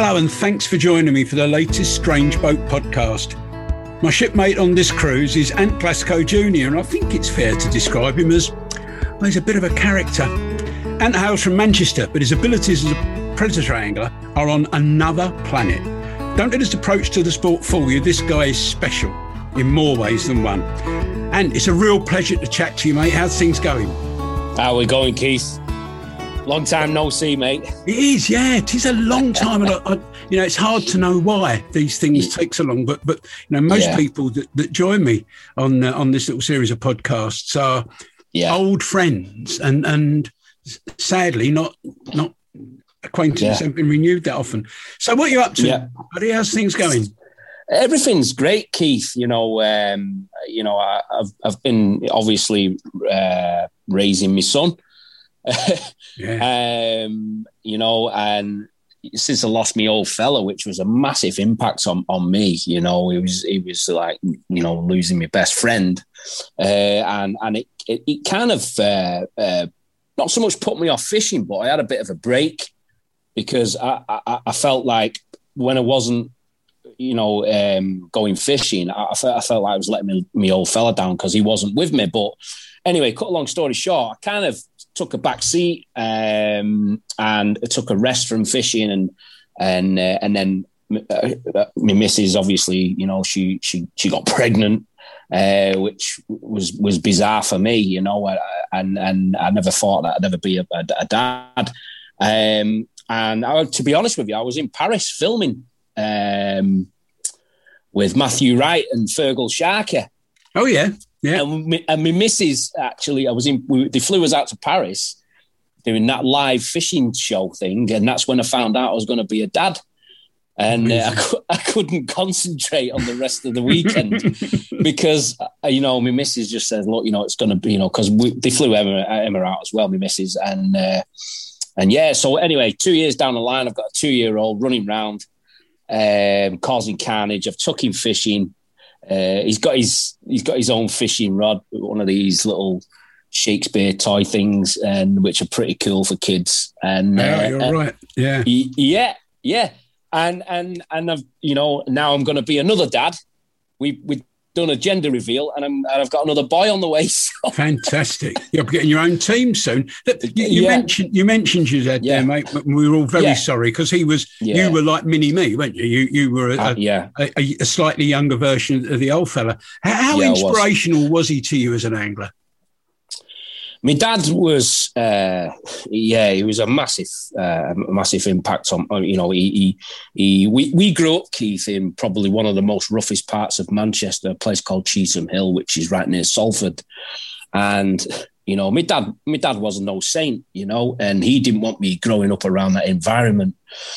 Hello, and thanks for joining me for the latest Strange Boat podcast. My shipmate on this cruise is Ant Glasgow Jr., and I think it's fair to describe him as well, he's a bit of a character. Ant hails from Manchester, but his abilities as a predator angler are on another planet. Don't let his approach to the sport fool you. This guy is special in more ways than one. And it's a real pleasure to chat to you, mate. How's things going? How are we going, Keith? Long time no see, mate. It is, yeah. It is a long time, and I, I, you know, it's hard to know why these things take so long. But, but you know, most Yeah. people that, that join me on uh, on this little series of podcasts are Yeah. old friends, and and sadly, not not acquaintances Yeah. have been renewed that often. So, what are you up to, Yeah. buddy? How's things going? Everything's great, Keith. You know, um, you know, I, I've I've been obviously uh, raising my son. Yeah, um, you know, and since I lost my old fella, which was a massive impact on, on me, you know, it was it was like you know losing my best friend, uh, and and it it, it kind of uh, uh, not so much put me off fishing, but I had a bit of a break because I I, I felt like when I wasn't. You know, um, going fishing, I, I, felt, I felt like I was letting me, my old fella down because he wasn't with me. But anyway, cut a long story short, I kind of took a back seat um, and I took a rest from fishing and and uh, and then uh, uh, my missus obviously you know she she she got pregnant uh, which was was bizarre for me you know uh, and and I never thought that I'd ever be a, a, a dad. Um, and I, to be honest with you I was in Paris filming um, with Matthew Wright and Feargal Sharkey. Oh yeah, yeah. and, my, and my missus actually, I was in. We, they flew us out to Paris doing that live fishing show thing, and that's when I found out I was going to be a dad. And uh, I, cou- I couldn't concentrate on the rest of the weekend because uh, you know my missus just said, "Look, you know it's going to be you know because they flew Emma, Emma out as well, my missus, and uh, and yeah. So anyway, two years down the line, I've got a two-year-old running around, um, causing carnage. I've took him fishing. Uh, he's got his he's got his own fishing rod, one of these little Shakespeare toy things, and which are pretty cool for kids. And Yeah, uh, you're uh, right. Yeah, yeah, yeah. And and and I've you know now I'm going to be another dad. We we done a gender reveal, and I'm and I've got another boy on the way. So fantastic. You're getting your own team soon. You, you Yeah. mentioned you mentioned your dad Yeah. there, mate. but We were all very Yeah. sorry because he was. You were like mini me, weren't you? You you were a, uh, yeah, a, a, a slightly younger version of the old fella. How, how Yeah, I was. inspirational was. he to you as an angler? My dad was uh, yeah he was a massive uh, massive impact on you know he, he he we, we grew up Keith in probably one of the most roughest parts of Manchester a place called Cheetham Hill which is right near Salford. And you know my dad my dad was no saint you know and he didn't want me growing up around that environment.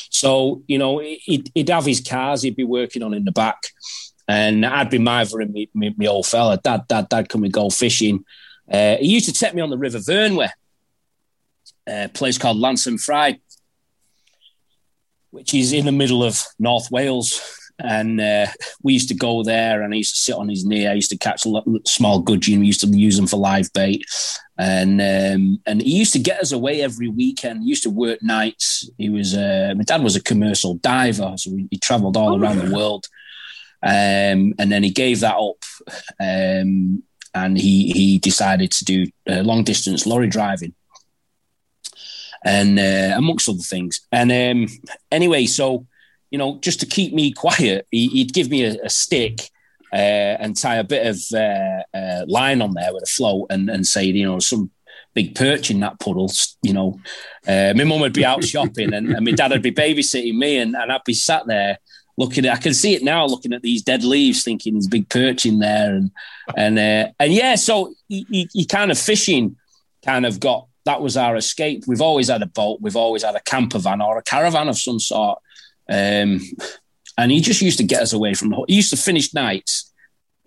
So you know he'd, he'd have his cars he'd be working on in the back and I'd be mithering me, me, me old fella dad dad dad can we go fishing Uh, he used to take me on the River Vyrnwy, a place called Llansantffraid, which is in the middle of North Wales. And uh, we used to go there, and I used to sit on his knee. I used to catch a lo- small gudgeon. We used to use them for live bait, and um, and he used to get us away every weekend. He used to work nights. He was uh, my dad was a commercial diver, so he, he travelled all around the world. Um, and then he gave that up, um, and he he decided to do uh, long distance lorry driving, and uh, amongst other things. And um, anyway, so you know, just to keep me quiet, he, would give me a, a stick uh, and tie a bit of uh, uh, line on there with a float and, and say, you know, some big perch in that puddle. You know, uh, my mum would be out shopping and, and, my dad would be babysitting me, and, and I'd be sat there looking at. I can see it now, looking at these dead leaves, thinking there's big perch in there, and and uh, and yeah. So you, you kind of fishing, kind of got that was our escape. We've always had a boat, we've always had a camper van or a caravan of some sort. Um, and he just used to get us away from. He used to finish nights,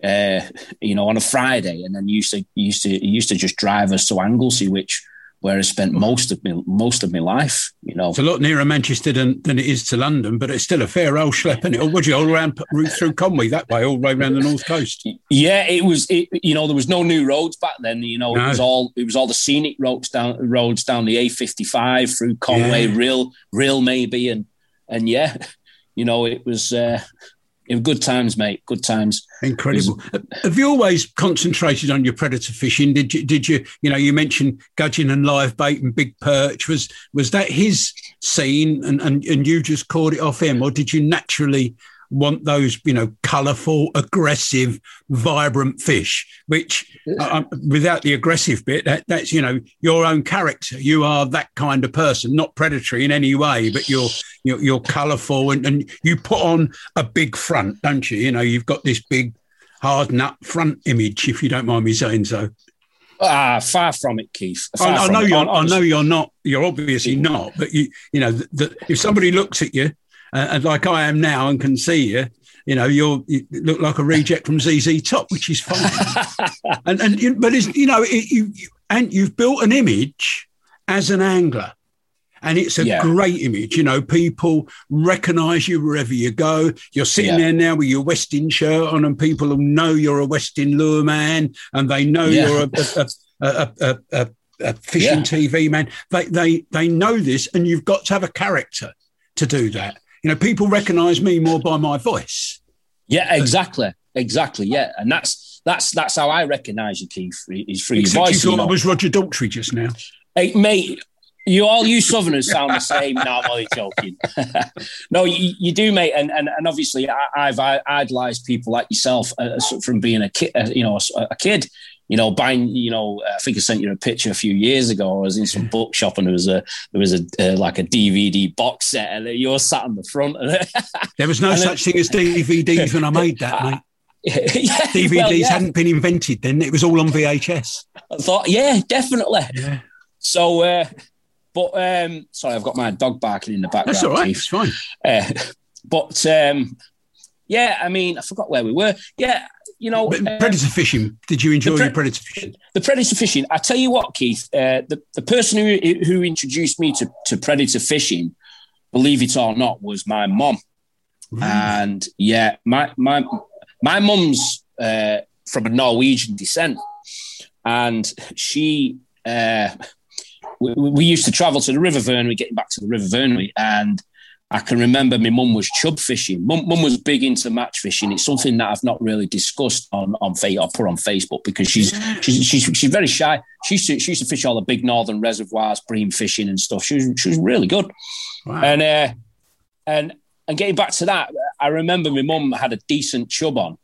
uh, you know, on a Friday, and then used to used to he used to just drive us to Anglesey, which where I spent most of me most of my life. You know, it's a lot nearer Manchester than, than it is to London, but it's still a fair old schlep, is it? Or would you all around route through Conway that way, all the way around the north coast? Yeah, it was. It, you know, there was no new roads back then. You know, no. it was all it was all the scenic roads down roads down the A55 through Conway, yeah. Rhyl maybe, and and yeah, you know, it was uh, it was good times, mate. Good times. Incredible. Was, Have you always concentrated on your predator fishing? Did you? Did you? You know, you mentioned gudgeon and live bait and big perch. Was was that his scene, and and and you just caught it off him, or did you naturally want those, you know, colourful, aggressive, vibrant fish, which uh, um, without the aggressive bit, that, that's, you know, your own character. You are that kind of person, not predatory in any way, but you're, you're, you're colourful and, and you put on a big front, don't you? You know, you've got this big hard nut front image, if you don't mind me saying so. Ah, far from it, Keith. I, I, know you're. I know you're not. You're obviously not. But you, you know, the, if somebody looks at you Uh, and like I am now and can see you, you know, you're, you look like a reject from ZZ Top, which is fine. and and but it's you know, it, you, you, and you've built an image as an angler, and it's a yeah. great image. You know, people recognise you wherever you go. You're sitting yeah. there now with your Westin shirt on, and people will know you're a Westin lure man, and they know yeah. you're a, a, a, a, a fishing TV man. They they they know this, and you've got to have a character to do that. You know, people recognise me more by my voice. Yeah, exactly, exactly. Yeah, and that's that's that's how I recognise you, Keith. Is through Except your voice. You thought you know. was Roger Daltrey just now. Hey, mate. You all you Southerners sound the same. no, I'm only joking. no, you, you, do, mate, and and, and obviously I, have idolised people like yourself uh, from being a kid, uh, you know, a, a kid you know, buying, you know, I think I sent you a picture a few years ago. I was in some bookshop and there was a there was a uh, like a DVD box set, and you were sat on the front. there was no such then, thing as DVDs when I made that, mate. yeah, DVDs well, yeah. hadn't been invented then; it was all on VHS. I thought, yeah, definitely. Yeah. So, uh, but um, sorry, I've got my dog barking in the background. That's all right. It's fine. Uh, but um, yeah, I mean, I forgot where we were. Yeah, you know, uh, predator fishing. Did you enjoy pre- your predator fishing? The predator fishing. I tell you what, Keith. Uh, the the person who who introduced me to to predator fishing, believe it or not, was my mom. Really? And yeah, my my my mum's uh, from a Norwegian descent, and she. Uh, we, we, used to travel to the River Vyrnwy, getting back to the River Vyrnwy, and I can remember my mum was chub fishing. Mum, mum, was big into match fishing. It's something that I've not really discussed on on or put on Facebook because she's she's, she's she's very shy. She used to she used to fish all the big northern reservoirs, bream fishing and stuff. She was she was really good. Wow. And uh, and and getting back to that, I remember my mum had a decent chub on,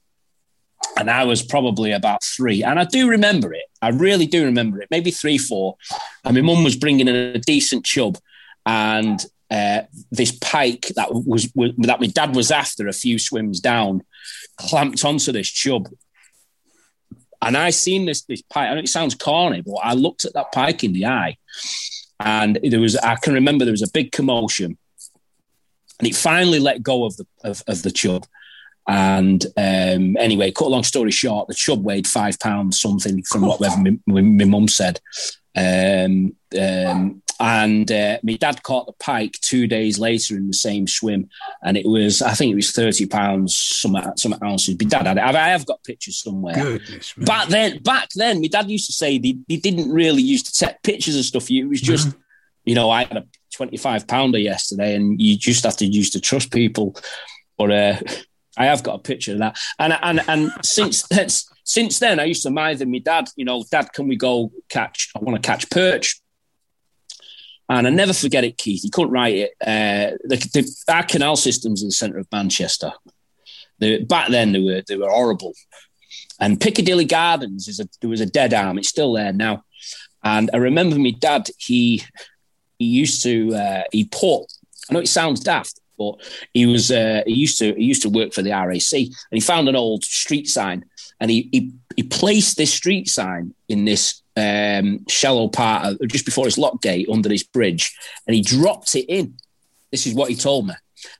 and I was probably about three. And I do remember it. I really do remember it. Maybe three, four. And my mum was bringing in a decent chub, and uh, this pike that was, was, that my dad was after a few swims down clamped onto this chub. And I seen this this pike. I know it sounds corny, but I looked at that pike in the eye, and there was I can remember there was a big commotion, and it finally let go of the of, of the chub, And um, anyway, cut a long story short, the chub weighed five pounds something from my, my mum said. Um, um, and uh, my dad caught the pike two days later in the same swim, and it was I think it was thirty pounds some some ounces. My dad had it. I have got pictures somewhere. Goodness. Back then, back then, my dad used to say he, he didn't really used to take pictures of stuff. It was just, you know, I had a twenty five pounder yesterday, and you just have to use to trust people. But uh, I have got a picture of that, and and and since since then, I used to mind my dad. You know, Dad, can we go catch? I want to catch perch. And I never forget it, Keith. You couldn't write it. Uh, the, the, our canal systems in the centre of Manchester. Back then, they were they were horrible. And Piccadilly Gardens is a there was a dead arm. It's still there now. And I remember my dad. He he used to uh, he put. I know it sounds daft, but he was uh, he used to he used to work for the RAC, and he found an old street sign, and he he, he placed this street sign in this um, shallow part of, just before his lock gate under this bridge, and he dropped it in. This is what he told me,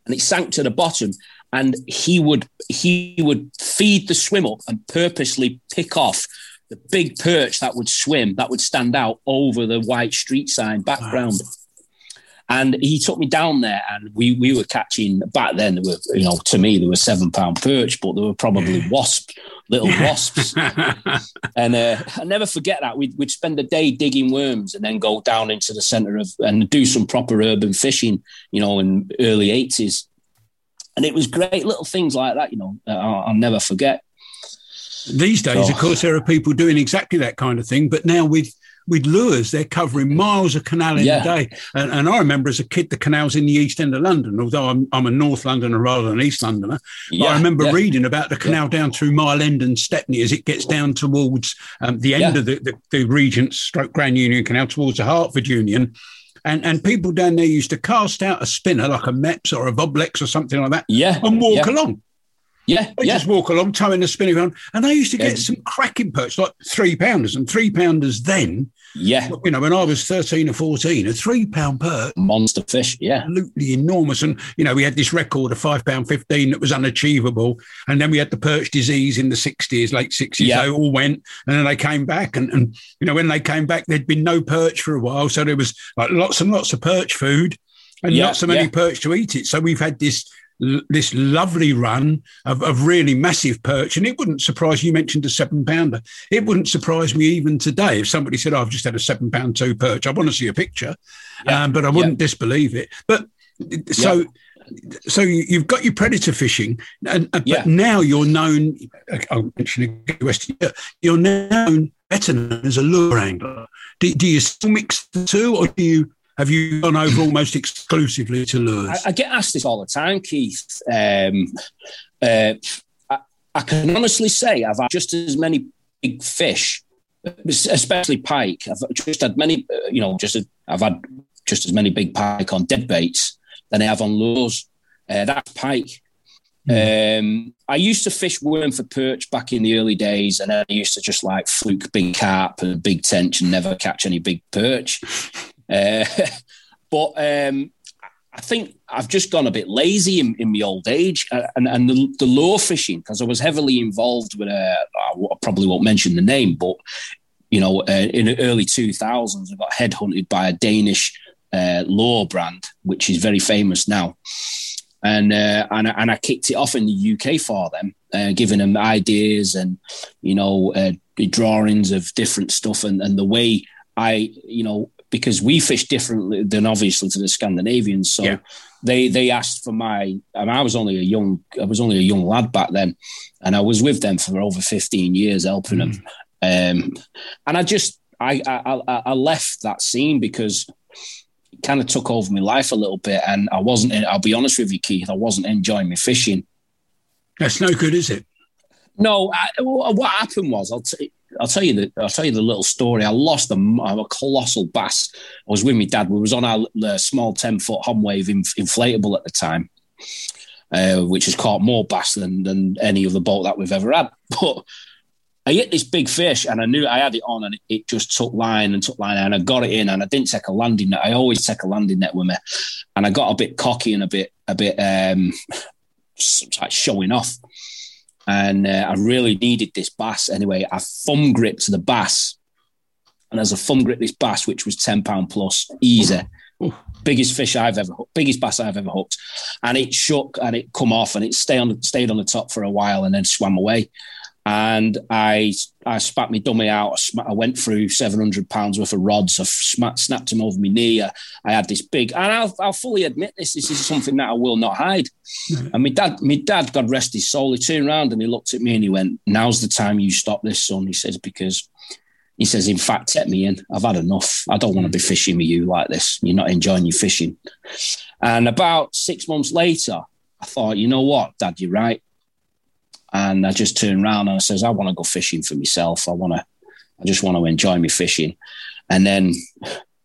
and it sank to the bottom. And he would he would feed the swim up and purposely pick off the big perch that would swim that would stand out over the white street sign background. Wow. And he took me down there, and we we were catching back then. There were, you know, to me, there were seven pound perch, but there were probably wasps, little wasps. and uh, I never forget that we'd, we'd spend a day digging worms, and then go down into the centre of and do some proper urban fishing. You know, in early eighties, and it was great little things like that. You know, I'll, I'll never forget. These days, oh. of course, there are people doing exactly that kind of thing, but now with with lures, they're covering miles of canal in yeah. a day. And, and, I remember as a kid, the canals in the East End of London, although I'm, I'm a North Londoner rather than East Londoner. Yeah, I remember yeah. reading about the canal down through Mile End and Stepney as it gets down towards um, the end of the, the, the Regent's Stroke Grand Union Canal towards the Hertford Union. And, and people down there used to cast out a spinner like a Mepps or a Voblex or something like that yeah, and walk along. Yeah, they yeah. just walk along, towing the spinning around, and they used to get yeah. some cracking perch, like three pounders, and three pounders then. Yeah, you know, when I was thirteen or fourteen, a three pound perch, monster fish, yeah, absolutely enormous. And you know, we had this record of five pound fifteen that was unachievable, and then we had the perch disease in the sixties, late sixties. Yeah. They all went, and then they came back, and and you know, when they came back, there'd been no perch for a while, so there was like lots and lots of perch food, and yeah, not so many yeah. perch to eat it. So we've had this this lovely run of, of really massive perch. And it wouldn't surprise you mentioned a seven pounder. It wouldn't surprise me even today if somebody said, oh, I've just had a seven pound two perch. I want to see a picture, yeah. um, but I wouldn't yeah. disbelieve it. But so. Yeah. So you've got your predator fishing, and, uh, but now you're known. I'll mention West. You're known better known as a lure angler. Do, do you still mix the two, or do you have you gone over almost exclusively to lures? I, I, get asked this all the time, Keith. Um, uh, I, I, can honestly say I've had just as many big fish, especially pike. I've just had many, uh, you know, just I've had just as many big pike on dead baits than I have on lures. Uh, that's pike. Mm. Um, I used to fish worm for perch back in the early days, and I used to just like fluke big carp and big tench and never catch any big perch. Uh, but um, I think I've just gone a bit lazy in, in my old age, uh, and and the, the lure fishing because I was heavily involved with. Uh, I probably won't mention the name, but you know, uh, in the early two thousands, I got headhunted by a Danish uh, lure brand, which is very famous now. And, uh, and and I kicked it off in the UK for them, uh, giving them ideas and you know uh, drawings of different stuff and, and the way I you know because we fish differently than obviously to the Scandinavians. So yeah. they they asked for my. I, mean, I was only a young I was only a young lad back then, and I was with them for over fifteen years helping mm. them. Um, and I just I, I I left that scene because it kind of took over my life a little bit, and I wasn't. I'll be honest with you, Keith. I wasn't enjoying my fishing. That's no good, is it? No. I, what happened was, I'll t- I'll tell you the I'll tell you the little story. I lost a, a colossal bass. I was with my dad. We was on our small ten foot Honwave inf- inflatable at the time, uh, which has caught more bass than than any other boat that we've ever had. But I hit this big fish, and I knew I had it on, and it just took line and took line, and I got it in, and I didn't take a landing net. I always take a landing net with me, and I got a bit cocky and a bit a bit um, like showing off. And uh, I really needed this bass. Anyway, I thumb gripped the bass. And as a thumb grip this bass, which was £10 plus, easy. Biggest fish I've ever hooked, biggest bass I've ever hooked. And it shook and it come off and it stayed on, stayed on the top for a while and then swam away and I I spat my dummy out. I, went through seven hundred pounds worth of rods. I snapped them over my knee. I, I had this big, and I'll, I'll, fully admit this. This is something that I will not hide. And my dad, my dad, God rest his soul, he turned around and he looked at me and he went, "Now's the time you stop this, son." He says because. He says, in fact, take me in. I've had enough. I don't want to be mm. fishing with you like this. You're not enjoying your fishing. And about six months later, I thought, you know what, Dad, you're right. And I just turned around and I says, I want to go fishing for myself. I want to, I just want to enjoy my fishing. And then,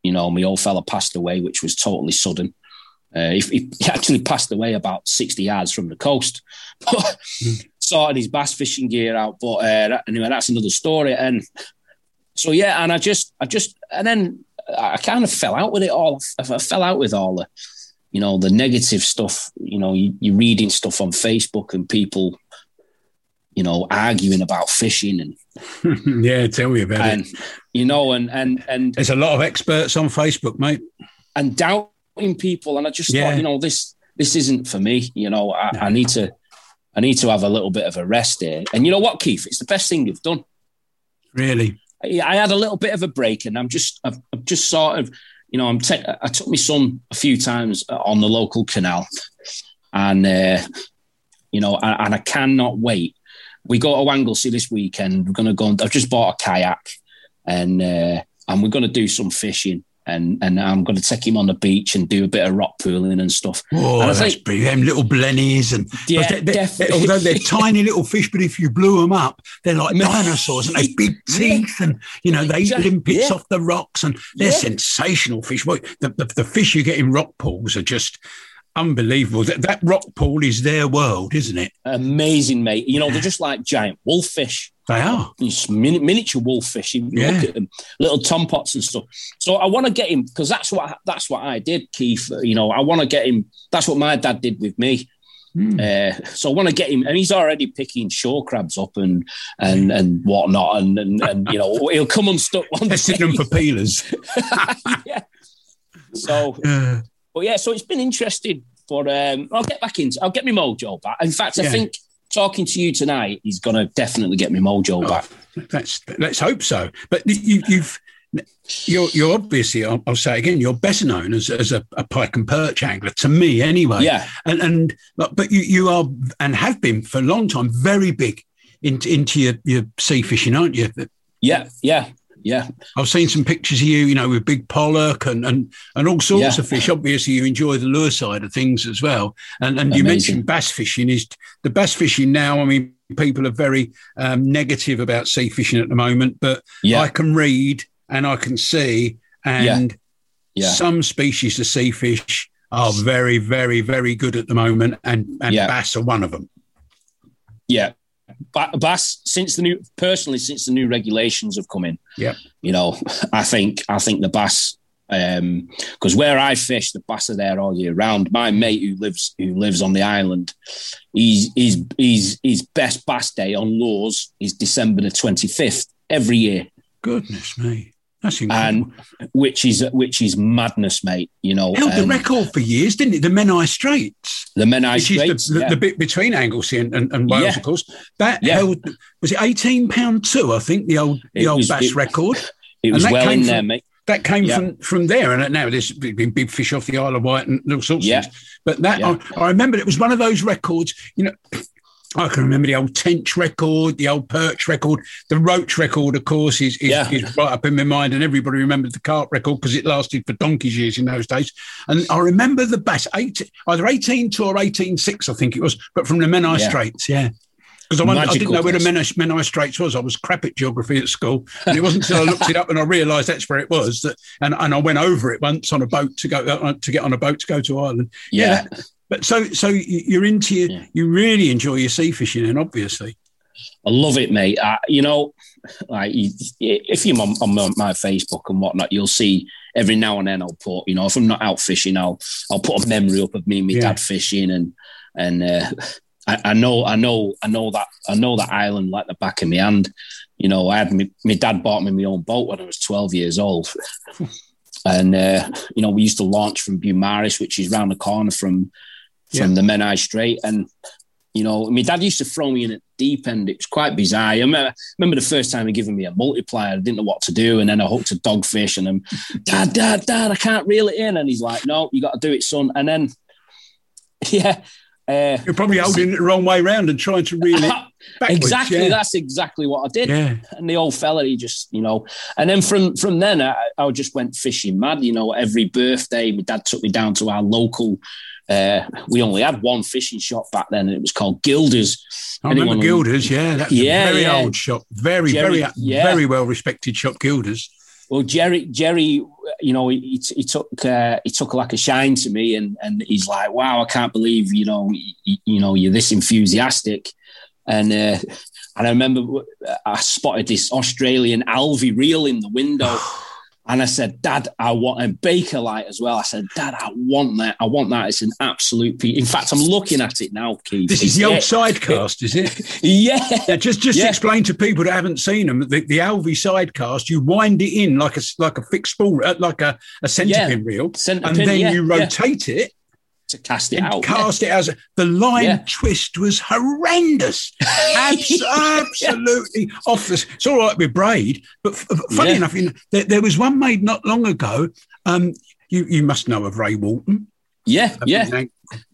you know, my old fella passed away, which was totally sudden. Uh, he, he, actually passed away about 60 yards from the coast. Sorted his bass fishing gear out. But uh, anyway, that's another story. And so, yeah, and I just, I just, and then I kind of fell out with it all. I fell out with all the, you know, the negative stuff. You know, you, you're reading stuff on Facebook and people you know, arguing about fishing and yeah, tell me about and, it. You know, and and and there's a lot of experts on Facebook, mate, and doubting people. And I just yeah. thought, you know, this this isn't for me. You know, I, no. I, need to I need to have a little bit of a rest here. And you know what, Keith? It's the best thing you've done. Really, I, I had a little bit of a break, and I'm just I've, I've just sort of, you know, I'm te- I took my son a few times on the local canal, and uh, you know, and, and I cannot wait we go to Anglesey this weekend. We're going to go. I've just bought a kayak, and uh, and we're going to do some fishing. And and I'm going to take him on the beach and do a bit of rock pooling and stuff. Oh, and I that's think, Them little blennies and yeah, they're, they're, they're, although they're tiny little fish, but if you blew them up, they're like dinosaurs and they have big teeth and you know they eat limpets yeah. off the rocks and they're yeah. sensational fish. The, the, the fish you get in rock pools are just unbelievable. That, that rock pool is their world, isn't it? Amazing, mate. You know, they're just like giant wolffish. They are. These mini, miniature wolffish. You yeah. look at them, little tompots and stuff. So I want to get him because that's what that's what I did, Keith. You know, I want to get him. That's what my dad did with me. Mm. Uh, so I want to get him, and he's already picking shore crabs up and and and whatnot, and and, and you know he'll come unstuck one. Testing them for peelers. yeah. So but yeah, so it's been interesting. But um, I'll get back into. I'll get my mojo back. In fact, I yeah. think talking to you tonight is going to definitely get me mojo oh, back. Let's let's hope so. But you, have you're you're obviously I'll, I'll, say again you're better known as, as a, a, pike and perch angler to me anyway. Yeah. And and but you you are and have been for a long time very big into into your your sea fishing, aren't you? Yeah, yeah yeah. I've seen some pictures of you, you know, with big pollock and and, and all sorts yeah. of fish. Obviously, you enjoy the lure side of things as well. And and Amazing. you mentioned bass fishing. Is the bass fishing now? I mean, people are very um, negative about sea fishing at the moment, but yeah. I can read and I can see, and yeah. some species of sea fish are very, very, very good at the moment, and and bass are one of them. Yeah, bass since the new personally since the new regulations have come in. Yeah, you know, I think I think the bass because um, where I fish, the bass are there all year round. My mate who lives who lives on the island, he's he's he's his best bass day on Laws is December the twenty fifth every year. Goodness me. That's incredible. And which is which is madness, mate. You know, held um, the record for years, didn't it? The Menai Straits. The Menai Straits, the, yeah. the, bit between Anglesey and, and, and Wales, yeah. of course. That yeah. held was it eighteen pound two? I think the old the it old was, bass it, record. It was well in from, there, mate. That came from from there, and now there's been big fish off the Isle of Wight and all sorts yeah. of things. But that I, I remember it was one of those records. You know, I can remember the old Tench record, the old Perch record, the Roach record, of course, is, is, yeah. is right up in my mind. And everybody remembers the Carp record because it lasted for donkey's years in those days. And I remember the bass, eight, either 18 2 or 18.6, I think it was, but from the Menai yeah. Straits, yeah. Because I, I, didn't know where the Menai, Menai Straits was. I was crap at geography at school. And it wasn't until I looked it up and I realised that's where it was. That, and, and I went over it once on a boat to go uh, to get on a boat to go to Ireland. Yeah. yeah that, but so so you're into your, yeah. you really enjoy your sea fishing, and obviously. I love it, mate. Uh, you know, like if you're on, on, my Facebook and whatnot, you'll see every now and then I'll put, you know, if I'm not out fishing, I'll I'll put a memory up of me and my yeah. dad fishing, and and uh, I, I, know, I know, I know that I know that island like the back of my hand. You know, I had my, my dad bought me my own boat when I was twelve years old, and uh, you know we used to launch from Beaumaris, which is round the corner from from yeah. the Menai Strait, and you know, my dad used to throw me in at deep end. It was quite bizarre. I remember, remember the first time he given me a multiplier. I didn't know what to do, and then I hooked a dogfish, and I'm, Dad, Dad, Dad, I can't reel it in, and he's like, No, you got to do it, son. And then, yeah, uh, You're probably holding it the wrong way around and trying to reel it backwards. exactly, yeah. that's exactly what I did. Yeah. And the old fella, he just, you know, and then from from then, I, I just went fishing mad. You know, every birthday, my dad took me down to our local uh, we only had one fishing shop back then, and it was called Gilders. I remember Gilders, yeah, that's yeah, a very yeah. old shop, very, Jerry, very, yeah. very well respected shop, Gilders. Well, Jerry, Jerry, you know, he, he took uh, he took like a shine to me, and and he's like, "Wow, I can't believe you know, you, you know, you're this enthusiastic." And uh, and I remember I spotted this Australian Alvey reel in the window. And I said, Dad, I want a Baker light as well. I said, Dad, I want that. I want that. It's an absolute piece. In fact, I'm looking at it now, Keith. This is the old sidecast, is it? yeah. yeah. Just just yeah. explain to people that haven't seen them the, the Alvey sidecast. You wind it in like a like a fixed spool, uh, like a, a centre yeah. pin reel, centre and then you rotate it to cast it out. Cast yeah. it as the line yeah. twist was horrendous. Abs- absolutely off the. It's all right with braid, but f- funny yeah. enough, you know, there, there, was one made not long ago. Um, you you must know of Ray Walton. Yeah, yeah.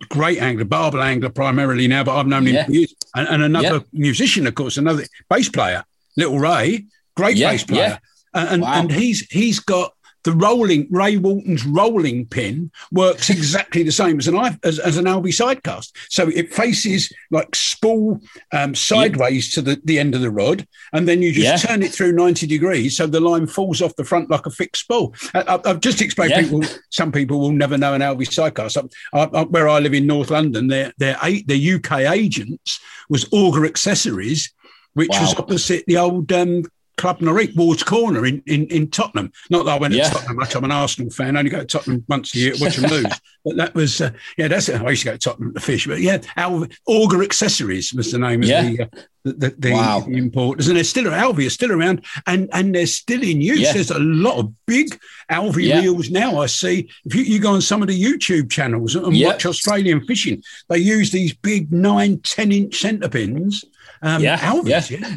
Great angler, barbel angler primarily now, but I've known him for years. And, and another musician, of course, another bass player, Little Ray, great bass player. And, wow. and he's he's got the rolling Ray Walton's rolling pin works exactly the same as an as, as an Alvey sidecast. So it faces like spool um, sideways to the, the end of the rod, and then you just yeah. turn it through ninety degrees, so the line falls off the front like a fixed spool. I, have just explained. Yeah. People, some people will never know an Alvey sidecast. I, I, where I live in North London, their their their UK agents was Auger Accessories which wow. was opposite the old um, Club Noreik, Ward's Corner in, in, in Tottenham. Not that I went yeah. to Tottenham much. I'm an Arsenal fan. I only go to Tottenham once a year to watch them lose. But that was, uh, yeah, that's it. I used to go to Tottenham to fish. But yeah, our Auger Accessories was the name yeah. of the, uh, the, the, the, wow. the importers. And they're still, Alvey are still around and, and they're still in use. Yeah. There's a lot of big Alvey yeah. reels now. I see. If you, you, go on some of the YouTube channels and watch Australian fishing, they use these big nine, 10 inch centre pins. Um, yeah. Alvey's, yeah.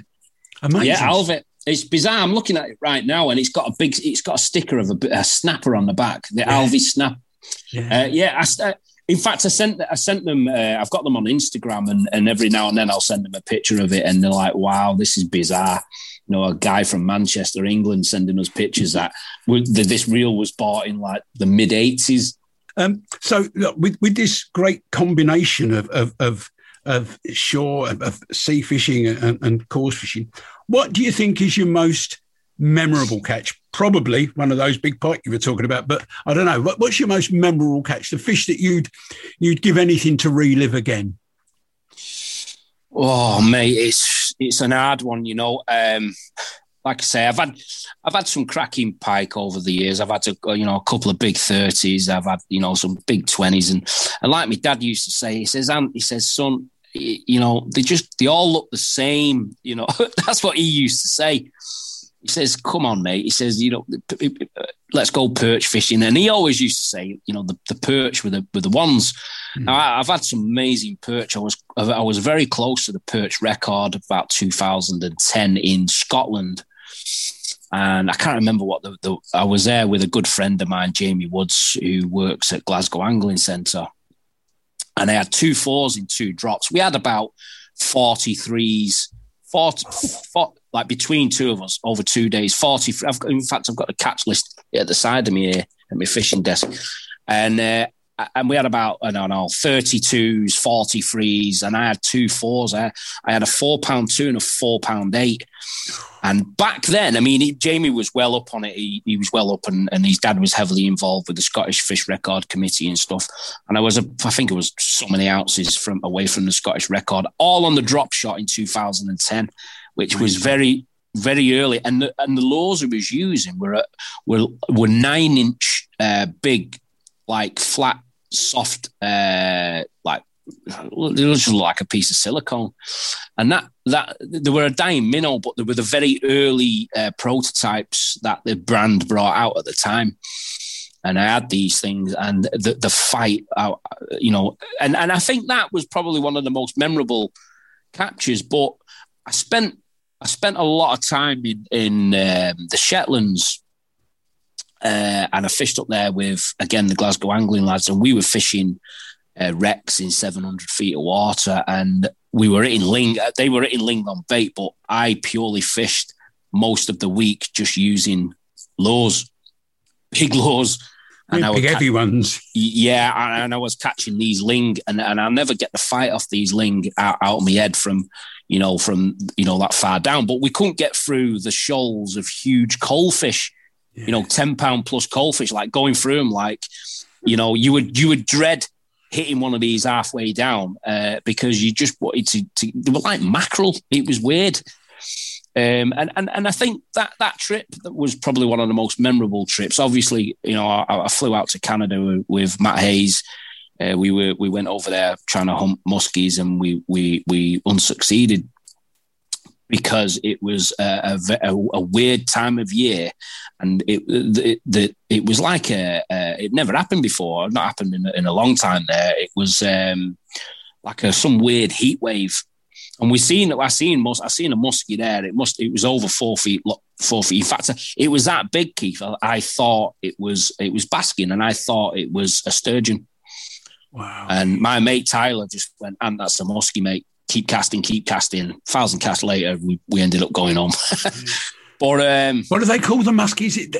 Amazing. Yeah, Alvey it's bizarre. I'm looking at it right now, and it's got a big, it's got a sticker of a, a snapper on the back, the yeah. Alvey snap. Yeah, uh, yeah. I, uh, in fact, I sent, I sent them. Uh, I've got them on Instagram, and, and every now and then I'll send them a picture of it, and they're like, "Wow, this is bizarre." You know, a guy from Manchester, England, sending us pictures that this reel was bought in like the mid '80s. Um, so, look, with with this great combination of of, of of shore, of, sea fishing and, and coarse fishing. What do you think is your most memorable catch? Probably one of those big pike you were talking about, but I don't know. What, what's your most memorable catch? The fish that you'd you'd give anything to relive again? Oh, mate, it's it's an hard one, you know. Um, like I say, I've had I've had some cracking pike over the years. I've had a, you know a couple of big thirties. I've had you know some big twenties, and and like my dad used to say, he says, "Ant," he says, "Son, you know, they just they all look the same. You know, that's what he used to say. He says, "Come on, mate." He says, "You know, let's go perch fishing." And he always used to say, "You know, the, the perch were the were the ones." Mm. Now, I, have had some amazing perch. I was I was very close to the perch record about 2010 in Scotland, and I can't remember what the, the I was there with a good friend of mine, Jamie Woods, who works at Glasgow Angling Centre and I had two fours in two drops. We had about 43s, 40, 40 like between two of us over two days, 40. I've got, in fact, I've got a catch list at the side of me here at my fishing desk. And, uh, and we had about, I don't know, 32s, 43s, and I had two fours. I, I had a four pound two and a four pound eight. And back then, I mean, he, Jamie was well up on it. He, he was well up, and, and his dad was heavily involved with the Scottish Fish Record Committee and stuff. And I was, a, I think it was so many ounces from away from the Scottish record, all on the drop shot in 2010, which was very, very early. And the, and the lures he was using were were were nine inch uh, big, like flat, soft, uh, like it just like a piece of silicone. And that that they were a dying minnow, but they were the very early uh, prototypes that the brand brought out at the time. And I had these things, and the the fight, uh, you know, and and I think that was probably one of the most memorable captures. But I spent I spent a lot of time in in um, the Shetlands uh, and I fished up there with again the Glasgow angling lads, and we were fishing uh, wrecks in 700 feet of water, and we were hitting ling. uh, They were hitting ling on bait, but I purely fished most of the week just using lures, big lures. Big, I would big ca- heavy ones. yeah, and, and I was catching these ling, and, and I'll never get the fight off these ling out, out of my head from, you know, from you know that far down. But we couldn't get through the shoals of huge coalfish, you know, ten pound plus coalfish, like going through them, like, you know, you would you would dread hitting one of these halfway down uh, because you just wanted to, to. They were like mackerel. It was weird. Um, and, and and I think that that trip was probably one of the most memorable trips. Obviously, you know, I, I flew out to Canada with, with Matt Hayes. Uh, we were we went over there trying to hunt muskies, and we we we unsucceeded because it was a, a a, weird time of year, and it it, the, it was like a, a it never happened before, not happened in, a- in a long time. There, it was um, like a some weird heat wave and we seen I seen mus- I seen a muskie there. It must it was over four feet four feet. In fact, it was that big, Keith. I, I thought it was it was basking, and I thought it was a sturgeon. Wow. And my mate Tyler just went, "And that's a muskie, mate. Keep casting, keep casting." Thousand casts later, we, we ended up going on. but um, What do they call the muskie? Is it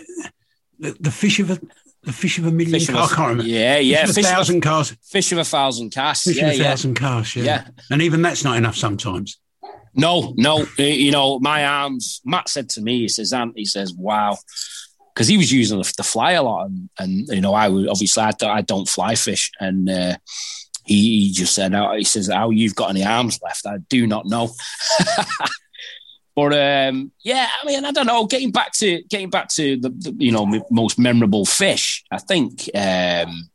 the, the, fish of a the fish of a million Fish of a-? I can't remember. yeah, yeah, Fish of a fish of a- thousand cars. fish of a thousand casts. Fish yeah, of a yeah. thousand cars. Yeah. Yeah. And even that's not enough sometimes. No, no. You know, my arms. Matt said to me, he says, "Ant," he says, "Wow," because he was using the, the fly a lot, and, and you know, I would obviously I don't, I don't fly fish, and uh, he, he just said, "How he says, "How you've got any arms left?" I do not know. But um, yeah, I mean, I don't know. Getting back to getting back to the, the you know most memorable fish, I think um,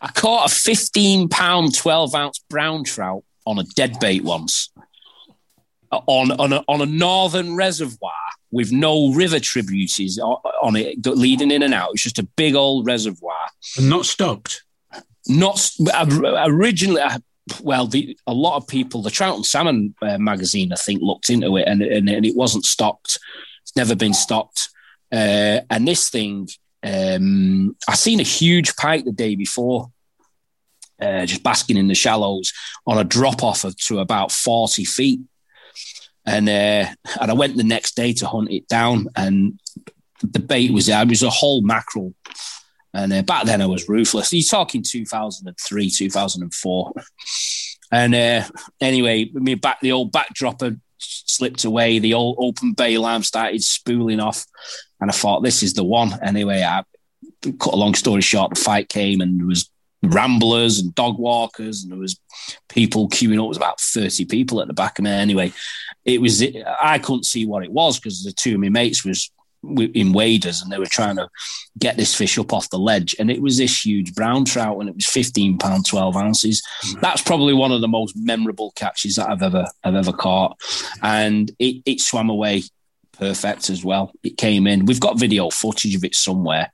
I caught a fifteen pound, twelve ounce brown trout on a dead bait once on on a, on a northern reservoir with no river tributaries on it leading in and out. It's just a big old reservoir. And not stocked. Not originally. Well, the, a lot of people, the Trout and Salmon uh, magazine, I think, looked into it, and, and, and it wasn't stocked. It's never been stocked. Uh, and this thing, um, I seen a huge pike the day before, uh, just basking in the shallows on a drop off of to about forty feet. And uh, and I went the next day to hunt it down, and the bait was there. It was a whole mackerel. And uh, back then I was ruthless. You're talking 2003, 2004. And uh, anyway, me back the old backdropper slipped away. The old open bale arm started spooling off, and I thought this is the one. Anyway, I cut a long story short. The fight came, and there was ramblers and dog walkers, and there was people queuing up. It was about thirty people at the back of me. Anyway, it was. I couldn't see what it was because the two of my mates was in waders and they were trying to get this fish up off the ledge and it was this huge brown trout and it was 15 pound 12 ounces. That's probably one of the most memorable catches that i've ever i've ever caught. And it, it swam away perfect as well. It came in. We've got video footage of it somewhere.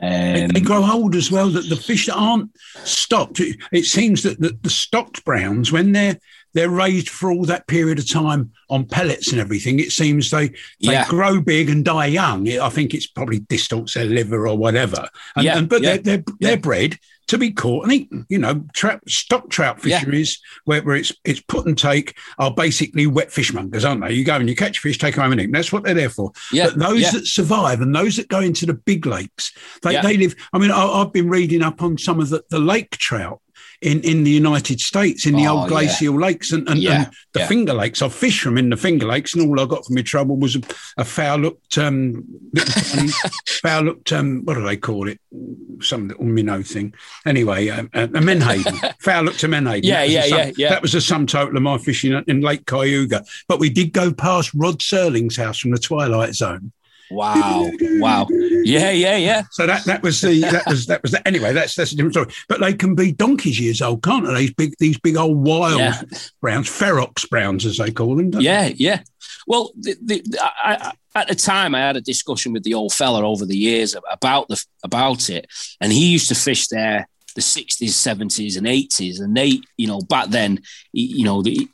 Um, they grow old as well. That the fish that aren't stocked, it, it seems that the, the stocked browns, when they're they're raised for all that period of time on pellets and everything, it seems they they Yeah. grow big and die young. I think it's probably distorts their liver or whatever. And, Yeah, and but yeah, they're they're, they're bred to be caught and eaten. You know, stock trout Yeah. fisheries where, where it's it's put and take are basically wet fishmongers, aren't they? You go and you catch fish, take them home and eat. them. That's what they're there for. Yeah, But those yeah. that survive and those that go into the big lakes, they, Yeah. they live. I mean, I, I've been reading up on some of the, the lake trout in, in the United States, in the Oh, old glacial lakes and, and, Yeah, and the yeah. Finger Lakes. I fished from in the Finger Lakes, and all I got from my trouble was a, a foul looked, um, foul looked, um, what do they call it? Some little minnow thing. Anyway, um, a, a menhaden, foul looked to menhaden. Yeah, yeah, sum- yeah, yeah. That was the sum total of my fishing in Lake Cayuga. But we did go past Rod Serling's house from the Twilight Zone. Wow, wow, yeah, yeah, yeah. So that that was the that was that was the, anyway. That's that's a different story. But they can be donkeys years old, can't they? These big these big old wild Yeah. browns, ferox browns as they call them. don't they? Yeah, yeah. Well, the, the, I, I, at the time, I had a discussion with the old fella over the years about the about it, and he used to fish there the sixties, seventies, and eighties, and they, you know, back then, you know, the,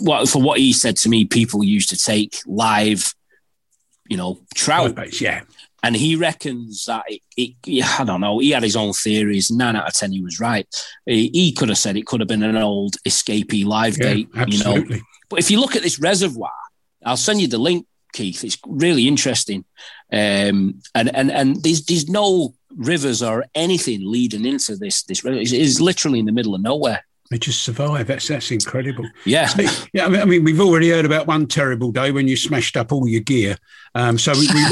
what for what he said to me, people used to take live, you know, trout baits, yeah. and he reckons that it, it, I don't know. He had his own theories. Nine out of ten, he was right. He, he could have said it could have been an old escapee live Yeah, bait, you know. But if you look at this reservoir, I'll send you the link, Keith. It's really interesting. Um, and and and there's there's no rivers or anything leading into this this. It's, it's literally in the middle of nowhere. They just survive. That's that's incredible. Yeah. So, yeah, I mean, we've already heard about one terrible day when you smashed up all your gear. Um, so we, we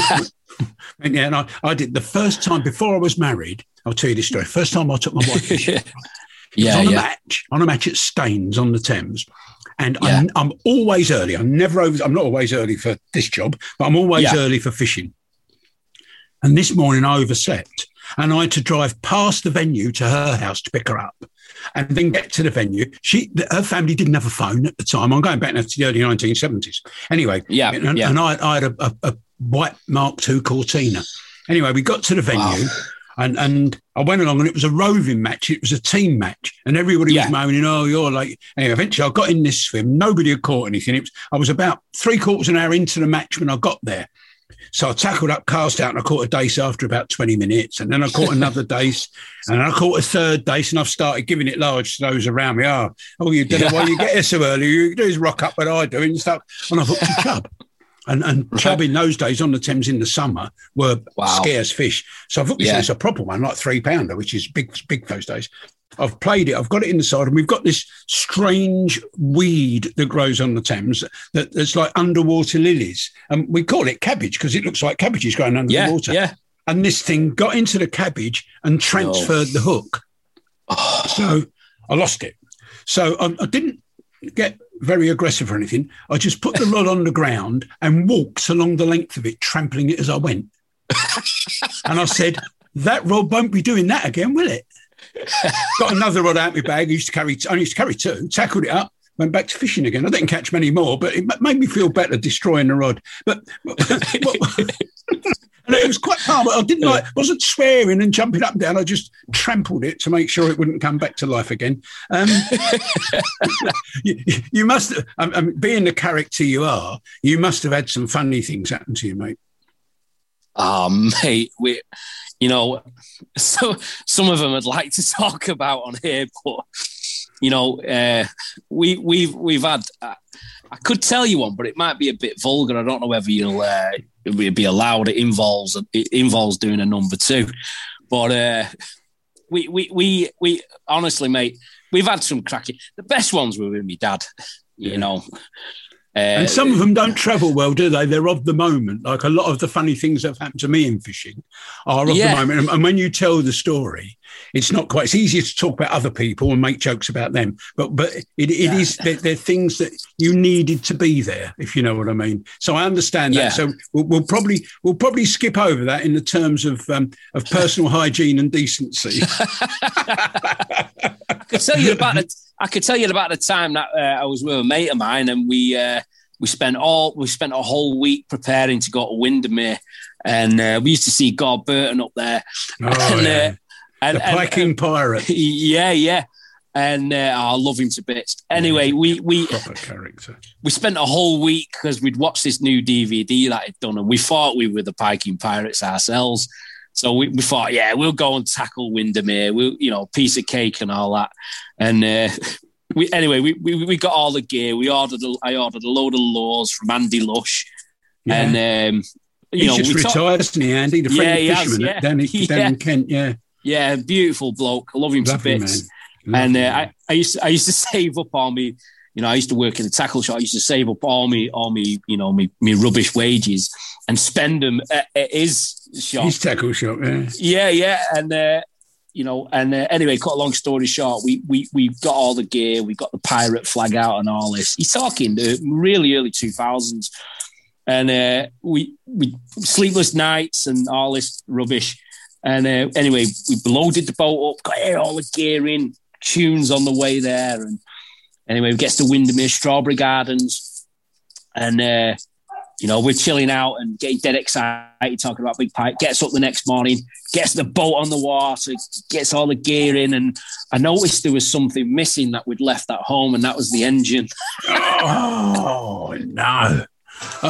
and, yeah, and I, I did the first time before I was married. I'll tell you this story. First time I took my wife was yeah, on a yeah. match, on a match at Staines on the Thames. And Yeah. I'm, I'm always early. I'm never over. I'm not always early for this job, but I'm always Yeah. early for fishing. And this morning I overslept, and I had to drive past the venue to her house to pick her up, and then get to the venue. She, her family didn't have a phone at the time. I'm going back now to the early 1970s. Anyway, Yeah, and, yeah. and I, I had a, a, a white Mark II Cortina. Anyway, we got to the venue. And and I went along and it was a roving match. It was a team match, and everybody Yeah. was moaning, "Oh, you're like." Anyway, eventually I got in this swim. Nobody had caught anything. It was I was about three quarters of an hour into the match when I got there. So I tackled up, cast out, and I caught a dace after about 20 minutes. And then I caught another dace, and then I caught a third dace, and I've started giving it large to those around me. Oh, oh you don't know why you get here so early. You do is rock up what I do and stuff. And I've hooked a chub. And, and chub in those days on the Thames in the summer were Wow. scarce fish. So I've hooked this, Yeah. it's a proper one, like three pounder, which is big, big those days. I've played it. I've got it in the side, and we've got this strange weed that grows on the Thames that, that's like underwater lilies, and we call it cabbage because it looks like cabbages growing under Yeah, the water. yeah. And this thing got into the cabbage and transferred the hook, Oh. so I lost it. So I, I didn't get very aggressive or anything. I just put the rod on the ground and walked along the length of it, trampling it as I went. and I said, "That rod won't be doing that again, will it?" Got another rod out of my bag. I used to carry. I used to carry two. Tackled it up. Went back to fishing again. I didn't catch many more, but it made me feel better destroying the rod. But, and it was quite calm. I didn't like. wasn't swearing and jumping up and down. I just trampled it to make sure it wouldn't come back to life again. Um, you, you must, I mean, being the character you are, you must have had some funny things happen to you, mate. Oh, mate, we, you know, so some of them I'd like to talk about on here, but you know, uh, we we've we've had. Uh, I could tell you one, but it might be a bit vulgar. I don't know whether you'll uh, be allowed. It involves it involves doing a number two, but uh, we we we we honestly, mate, we've had some cracking. The best ones were with my dad. You know. Uh, And some of them don't travel well, do they? They're of the moment. Like a lot of the funny things that have happened to me in fishing are of Yeah. the moment. And, and when you tell the story, it's not quite. It's easier to talk about other people and make jokes about them, but but it, it is they're, they're things that you needed to be there, if you know what I mean. So I understand that. Yeah. So we'll, we'll probably we'll probably skip over that in the terms of um, of personal hygiene and decency. I could tell you about the, I could tell you about the time that uh, I was with a mate of mine, and we uh, we spent all we spent a whole week preparing to go to Windermere, and uh, we used to see Gord Burton up there, Oh, and, yeah. uh, and, the and- Viking pirate, yeah, yeah. And uh, I love him to bits. Anyway, we we proper character. we spent a whole week because we'd watched this new DVD that had done, and we thought we were the Viking Pirates ourselves. So we, we thought, yeah, we'll go and tackle Windermere. We'll, you know, piece of cake and all that. And uh, we anyway, we, we we got all the gear. We ordered, a, I ordered a load of lures from Andy Lush, Yeah. and um, you He's know, just we talk- isn't he, Andy? The Yeah, friend he has, fisherman yeah. down, in, down Yeah. in Kent. Yeah, yeah, beautiful bloke. I love him to bits. And uh. I, I used to, I used to save up all me, you know, I used to work in a tackle shop. I used to save up all me, all me, you know, me, me rubbish wages and spend them at, at his shop. His tackle shop, yeah. yeah, yeah, and uh, you know, and uh, anyway, cut a long story short, we we we got all the gear, we got the pirate flag out and all this. He's talking the really early two thousands, and uh, we we sleepless nights and all this rubbish. And uh, anyway, we loaded the boat up, got all the gear in, tunes on the way there, and anyway, we gets to Windermere Strawberry Gardens, and uh, you know we're chilling out and getting dead excited, talking about Big Pike. Gets up the next morning, gets the boat on the water, gets all the gear in, and I noticed there was something missing that we'd left at home, and that was the engine. oh no!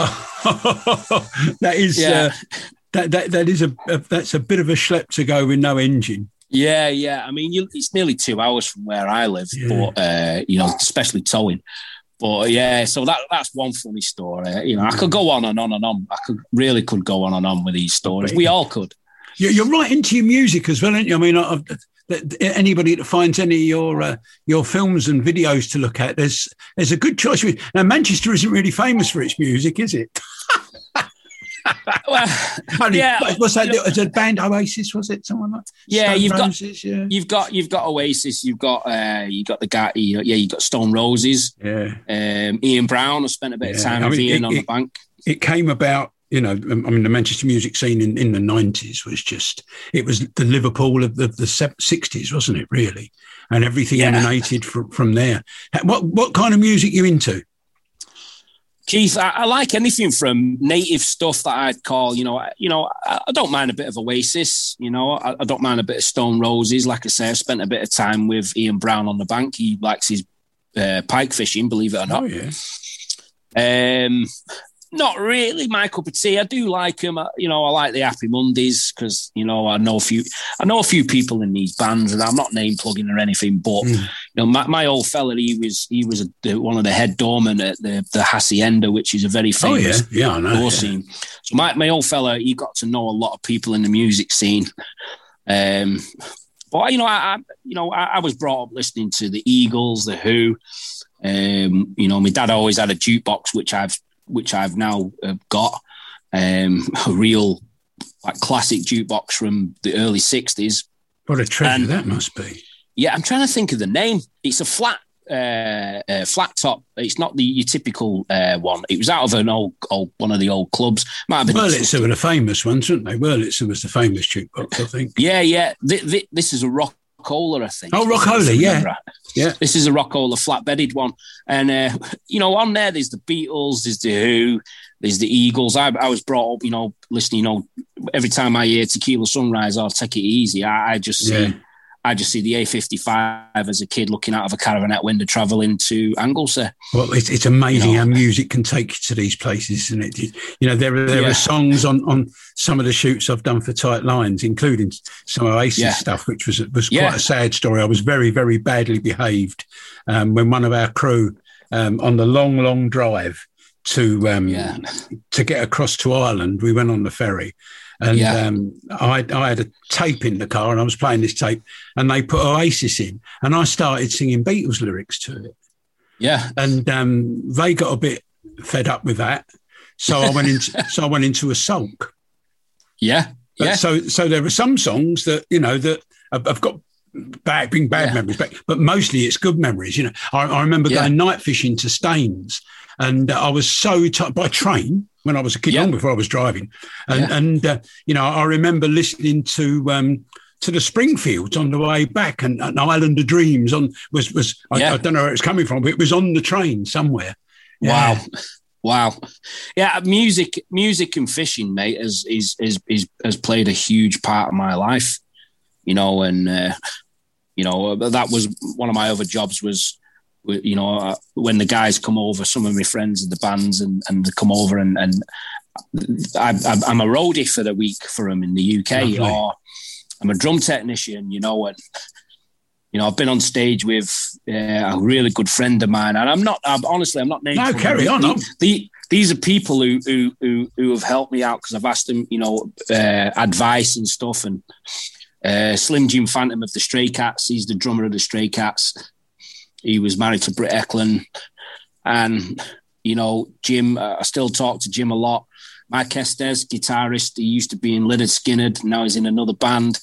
that is Yeah. uh, that, that that is a, a that's a bit of a schlep to go with no engine. Yeah, yeah. I mean, you, it's nearly two hours from where I live, Yeah. but uh, you know, especially towing. But yeah, so that that's one funny story. You know, I could go on and on and on. I could really could go on and on with these stories. We all could. You're, you're right into your music as well, aren't you? I mean, I, that anybody that finds any of your uh, your films and videos to look at, there's there's a good choice. Now, Manchester isn't really famous for its music, is it? Well, Only- yeah, what's that? It band Oasis? Was it someone like? Yeah, Stone you've got- yeah. you've got you've got Oasis, you've got uh, you got the guy, you know, yeah, you got Stone Roses, yeah. um, Ian Brown. I spent a bit of time I with mean, Ian it- on the bank. it came about you know i mean the manchester music scene in, in the 90s was just it was the liverpool of the, the 60s wasn't it really and everything Yeah. emanated from, from there what what kind of music you into Keith, I, I like anything from native stuff that I'd call, you know, I- you know, I, I don't mind a bit of Oasis, you know, I, I don't mind a bit of Stone Roses. Like I say, I spent a bit of time with Ian Brown on the bank. He likes his uh, pike fishing, believe it or not. oh yeah Um, not really my cup of tea. I do like them. You know, I like the Happy Mondays because you know I know a few. I know a few people in these bands, and I'm not name plugging or anything. But Mm. you know, my, my old fella, he was he was a, the, one of the head doormen at the the Hacienda, which is a very famous oh yeah yeah i know yeah. scene. So my my old fella, he got to know a lot of people in the music scene. Um, but you know, I, I you know I, I was brought up listening to the Eagles, the Who. Um, you know, my dad always had a jukebox, which I've which I've now uh, got um, a real like classic jukebox from the early '60s. what a treasure And- that must be Yeah, I'm trying to think of the name. It's a flat, uh, uh, flat top. It's not the your typical uh, one. It was out of an old, old one of the old clubs. Might have been. Wurlitzer were the famous ones weren't they Well, Wurlitzer was the famous jukebox i think Yeah, yeah. Th- th- this is a Rockola, I think. Oh, Rockola, yeah. right. Yeah. This is a Rockola flat-bedded one, and uh, you know, on there, there's the Beatles, there's the Who, there's the Eagles. I, I was brought up, you know, listening. You know, every time I hear Tequila Sunrise or Take It Easy, I, I just see, Yeah. I just see the A55 as a kid looking out of a caravanette window traveling to Anglesey. Well, it's, it's amazing You know. how music can take you to these places, isn't it? You know, there are, there Yeah. are songs on, on some of the shoots I've done for Tight Lines, including some Oasis Yeah. stuff, which was was Yeah. quite a sad story. I was very, very badly behaved um, when one of our crew um, on the long, long drive to um, to get across to Ireland, we went on the ferry. And Yeah. um, I, I had a tape in the car and I was playing this tape and they put Oasis in and I started singing Beatles lyrics to it Yeah, and um, they got a bit fed up with that. So I went into so I went into a sulk. yeah, But yeah. So so there are some songs that you know that I've, got bad being bad Yeah. memories, but but mostly it's good memories. You know, I, I remember Yeah. going night fishing to Staines, and uh, I was so tired by train when I was a kid, Yeah. long before I was driving, and Yeah. and uh, you know I remember listening to. Um, to the Springfields on the way back, and, and Island of Dreams on was was I, Yeah. I don't know where it's coming from, but it was on the train somewhere. Wow. Wow. Yeah, music music and fishing, mate, is is is, is has played a huge part of my life. You know, and uh, you know, that was one of my other jobs was you know, uh, when the guys come over, some of my friends in the bands and, and they come over and, and I, I'm a roadie for the week for them in the UK Lovely. or I'm a drum technician, you know, and you know, I've been on stage with uh, a really good friend of mine, and I'm not. I'm, honestly, I'm not. No, carry on, The, the- these are people who who who, who have helped me out because I've asked them, you know, uh, advice and stuff. And uh, Slim Jim Phantom of the Stray Cats, he's the drummer of the Stray Cats. He was married to Britt Ekland, and you know, Jim. Uh, I still talk to Jim a lot. Mike Estes, guitarist, he used to be in Lynyrd Skynyrd. Now he's in another band.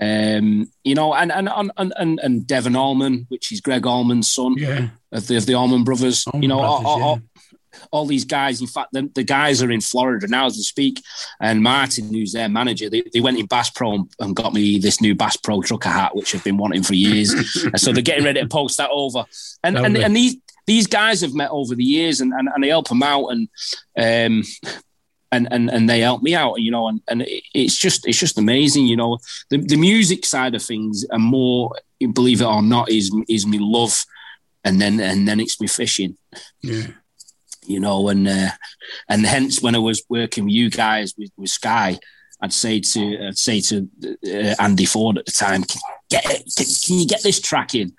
Um, you know, and and and and, and Devon Allman, which is Gregg Allman's son Yeah, of the of the Allman Brothers. Allman you know, Brothers, all, all- yeah. All- these guys. In fact, the, the guys are in Florida now as we speak. And Martin, who's their manager, they, they went in Bass Pro and, and got me this new Bass Pro trucker hat, which I've been wanting for years. and so they're getting ready to post that over. And and, and these these guys have met over the years, and and, and they help them out, and um. And, and, and they help me out, you know, and, and it's just it's just amazing, you know. The, the music side of things, and more, believe it or not, is is me love, and then and then it's me fishing Yeah. You know, and uh, and hence when I was working with you guys with, with Sky, I'd say to I'd say to uh, Andy Ford at the time, "Can- get can, can you get this track in?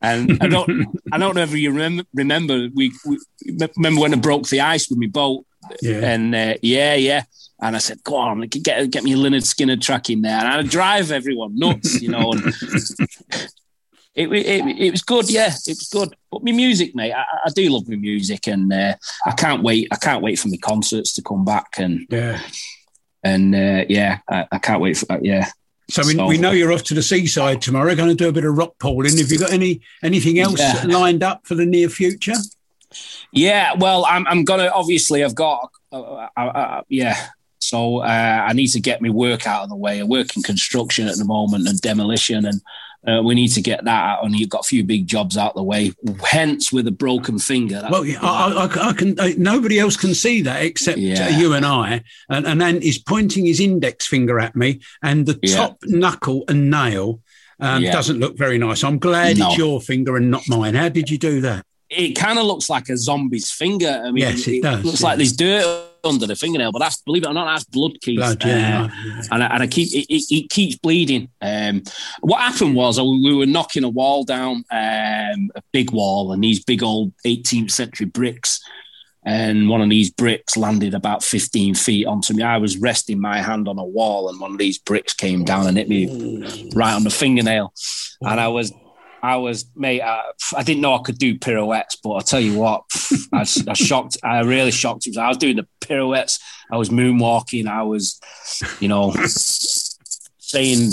And I don't I don't know if you remember remember we, we remember when I broke the ice with my boat, Yeah. and uh, yeah yeah. And I said, "Go on, get get me a Lynyrd Skynyrd track in there." And I'd drive everyone nuts, you know. And it, it, it was good, yeah, it was good. But my music, mate, I, I do love my music, and uh, I can't wait. I can't wait for my concerts to come back, and Yeah. and uh, yeah, I, I can't wait for that. Yeah. So we, So- we know you're off to the seaside tomorrow. Going to do a bit of rock pooling. Have you got any anything else Yeah. lined up for the near future? Yeah, well, I'm, I'm gonna obviously I've got uh, uh, uh, yeah. So uh, I need to get my work out of the way. I work in construction at the moment and demolition, and uh, we need to get that out. And you've got a few big jobs out of the way. Hence, with a broken finger. Well, yeah, I, I, I can. I, nobody else can see that except Yeah. uh, you and I. And, and then he's pointing his index finger at me, and the Yeah. top knuckle and nail um, Yeah. doesn't look very nice. I'm glad No. it's your finger and not mine. How did you do that? it kind of looks like a zombie's finger. I mean, Yes, it does, looks yeah. like there's dirt under the fingernail, but that's believe it or not, that's blood, Keith. Blood, yeah, Uh, yeah. and, I, and I keep it, it, it keeps bleeding. Um, what happened was uh, we were knocking a wall down, um, a big wall, and these big old 18th century bricks. And one of these bricks landed about 15 feet onto me. I was resting my hand on a wall, and one of these bricks came down and hit me right on the fingernail. And I was, I was, mate, I, I didn't know I could do pirouettes, but I'll tell you what, I, I shocked, I really shocked. I was doing the pirouettes, I was moonwalking, I was, you know, saying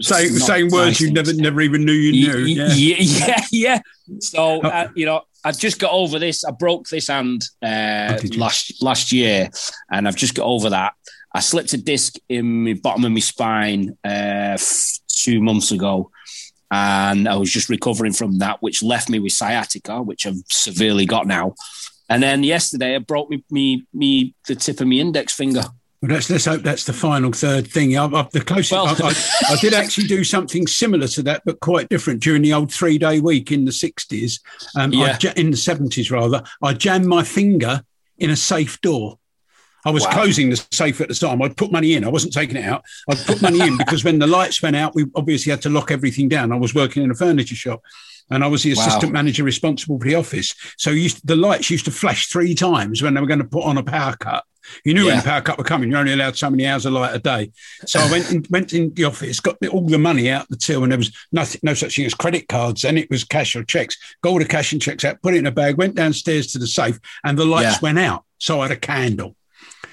Saying, saying words you never never even knew you knew. Yeah. yeah, yeah, yeah. So uh, you know, I just got over this. I broke this hand uh, Oh, last last year, and I've just got over that. I slipped a disc in the bottom of my spine uh, two months ago, and I was just recovering from that, which left me with sciatica, which I've severely got now. And then yesterday, I broke me me, me the tip of my index finger. Well, let's let's hope that's the final third thing. I, I, the closest Well- I, I, did actually do something similar to that, but quite different during the old three day week in the sixties. Um, Yeah. in the seventies rather. I jammed my finger in a safe door. I was Wow. closing the safe at the time. I'd put money in. I wasn't taking it out. I'd put money in because when the lights went out, we obviously had to lock everything down. I was working in a furniture shop. And I was the Wow. assistant manager responsible for the office. So used the lights used to flash three times when they were going to put on a power cut. You knew when the power cut were coming. You're only allowed so many hours of light a day. So I went in, went in the office, got all the money out the till, and there was nothing, no such thing as credit cards. Then it was cash or checks. Got all the cash and checks out, put it in a bag, went downstairs to the safe, and the lights Yeah. went out. So I had a candle.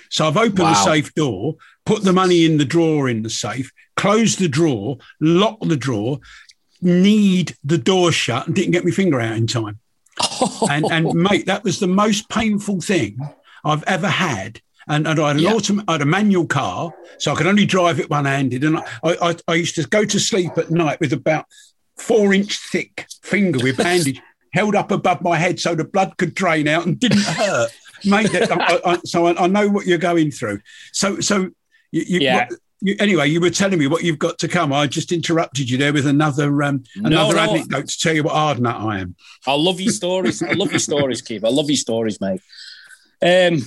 So I've opened the safe door, put the money in the drawer in the safe, closed the drawer, locked the drawer, kneed the door shut, and didn't get my finger out in time. and and mate, that was the most painful thing I've ever had. And, and I had an Yeah. autom- I had a manual car, so I could only drive it one handed. And I, I, I used to go to sleep at night with about four inch thick finger with bandage held up above my head so the blood could drain out and didn't hurt. Mate, I, I, so I, I know what you're going through. So, so you, you, Yeah. what- you, anyway, you were telling me what you've got to come. I just interrupted you there with another um, another no. anecdote to tell you what hard nut I am. I love your stories. I love your stories, Keith. I love your stories, mate. Um,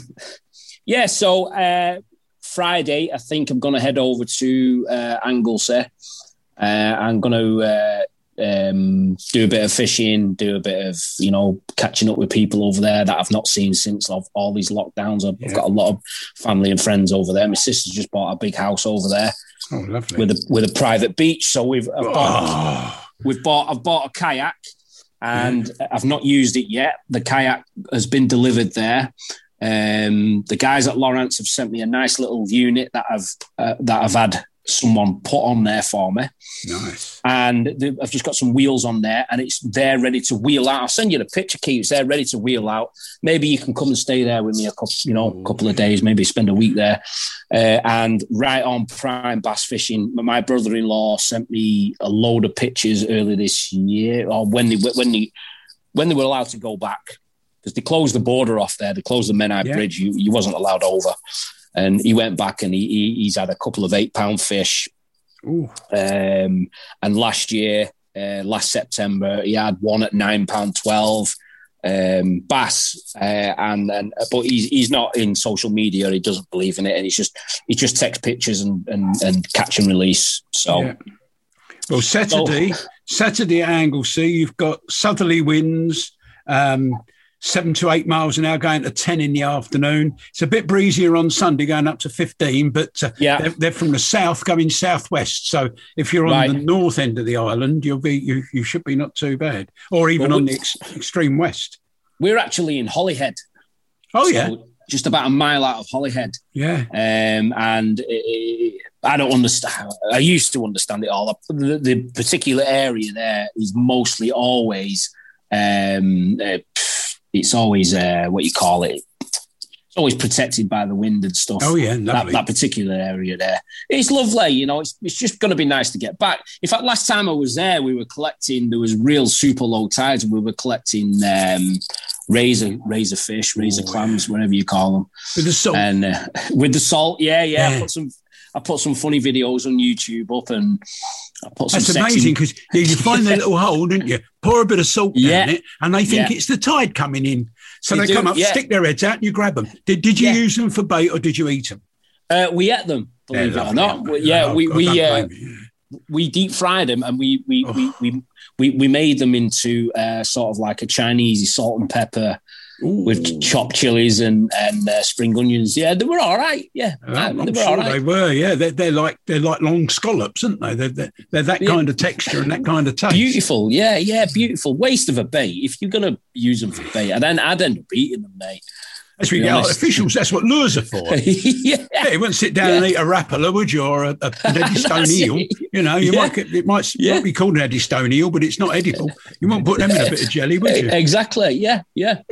yeah. So uh, Friday, I think I'm going to head over to uh, Anglesey. Uh, I'm going to uh, um, do a bit of fishing, do a bit of you know catching up with people over there that I've not seen since of all these lockdowns. I've, I've got a lot of family and friends over there. My sister's just bought a big house over there Oh, lovely. with a with a private beach. So we've I've bought, Oh, we've bought I've bought a kayak and I've not used it yet. The kayak has been delivered there. Um, the guys at Lowrance have sent me a nice little unit that I've uh, that I've had someone put on there for me. Nice. And I've just got some wheels on there, and it's there ready to wheel out. I'll send you the picture, Keith. It's there ready to wheel out. Maybe you can come and stay there with me a couple, you know, a couple of days. Maybe spend a week there. Uh, and right on prime bass fishing. My brother-in-law sent me a load of pictures early this year, or when they when they when they were allowed to go back because they closed the border off there. They closed the Menai Yeah. Bridge. You, you wasn't allowed over. And he went back and he, he he's had a couple of eight pound fish. Ooh. Um, and last year, uh, last September, he had one at nine pound twelve um, bass, uh, and and but he's he's not in social media. He doesn't believe in it, and he's just he just takes pictures and and, and catch and release. So Yeah. Well, Saturday, Saturday at Anglesey, you've got southerly winds, um, seven to eight miles an hour, going to ten in the afternoon. It's a bit breezier on Sunday, going up to fifteen, but uh, Yeah. they're, they're from the south, going southwest. So if you're on Right. the north end of the island, you'll be you, you should be not too bad, or even Well, on the ex- extreme west. we're actually in Holyhead. Oh So yeah, just about a mile out of Holyhead. yeah. Um, and it, it- I don't understand. I used to understand it all. The, the particular area there is mostly always, um, uh, it's always uh, what you call it. It's always protected by the wind and stuff. Oh yeah, that, that particular area there. It's lovely, you know. It's, it's just going to be nice to get back. In fact, last time I was there, we were collecting. There was real super low tides, we were collecting um, razor razor fish, razor clams, whatever you call them With the salt. and uh, with the salt, yeah, yeah, Yeah. put some, I put some funny videos on YouTube up, and I put some. That's amazing because you, you find their little hole, don't you? Pour a bit of salt down it, and they think Yeah. it's the tide coming in. So They they, do, come up, yeah. stick their heads out, and you grab them. Did, did you Yeah. use them for bait or did you eat them? Uh, we ate them, believe it or not. Yeah, we we uh, we deep fried them, and we we, Oh. we we we we made them into uh, sort of like a Chinese salt and pepper with chopped chilies and and uh, spring onions. Yeah, they were all right. Yeah, I'm they were sure all they were. Yeah, they're, they're like they're like long scallops, aren't they? They're, they're, they're that Yeah. kind of texture and that kind of taste. Beautiful, yeah, yeah, beautiful. Waste of a bait if you're gonna use them for bait, and then I'd end up eating them, mate. As we be honest. artificials, that's what lures are for. yeah, Yeah, you wouldn't sit down and eat a rapala, would you, or a, a, an Eddystone That's eel? You know, you Yeah. might it might, Yeah. might be called an Eddie Stone eel, but it's not edible. You won't put them in a bit of jelly, would you? Exactly. Yeah. Yeah.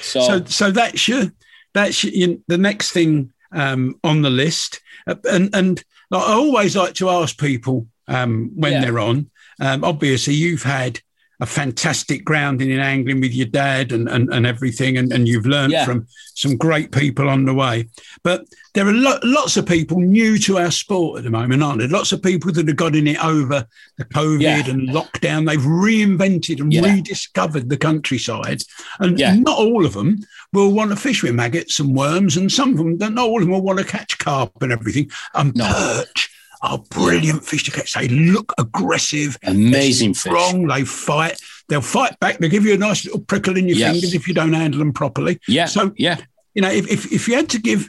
So, So, so that's your that's your, your, the next thing um, on the list. Uh, and and like, I always like to ask people um, when Yeah. they're on. Um, obviously, you've had a fantastic grounding in angling with your dad and and, and everything, and, and you've learned Yeah. from some great people on the way. But there are lo- lots of people new to our sport at the moment, aren't there? Lots of people that have got in it over the COVID Yeah. and lockdown. They've reinvented and Yeah. rediscovered the countryside, and not all of them will want to fish with maggots and worms, and some of them, not all of them will want to catch carp and everything. And No. perch are brilliant fish to catch. They look aggressive, amazing they're fish. strong. They fight. They'll fight back. They'll give you a nice little prickle in your Yes. fingers if you don't handle them properly. Yeah. So yeah. you know, if, if, if you had to give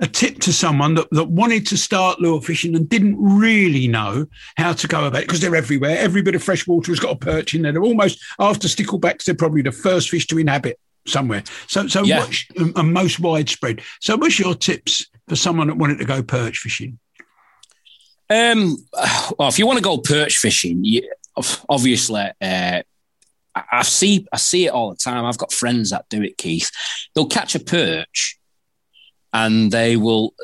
a tip to someone that, that wanted to start lure fishing and didn't really know how to go about it, because they're everywhere, every bit of fresh water has got a perch in there. They're almost, after sticklebacks, they're probably the first fish to inhabit somewhere. So, so Yeah. what's, and most widespread. So, what's your tips for someone that wanted to go perch fishing? Um, well, if you want to go perch fishing, you, obviously, uh, I see I see it all the time. I've got friends that do it, Keith. They'll catch a perch, and they will.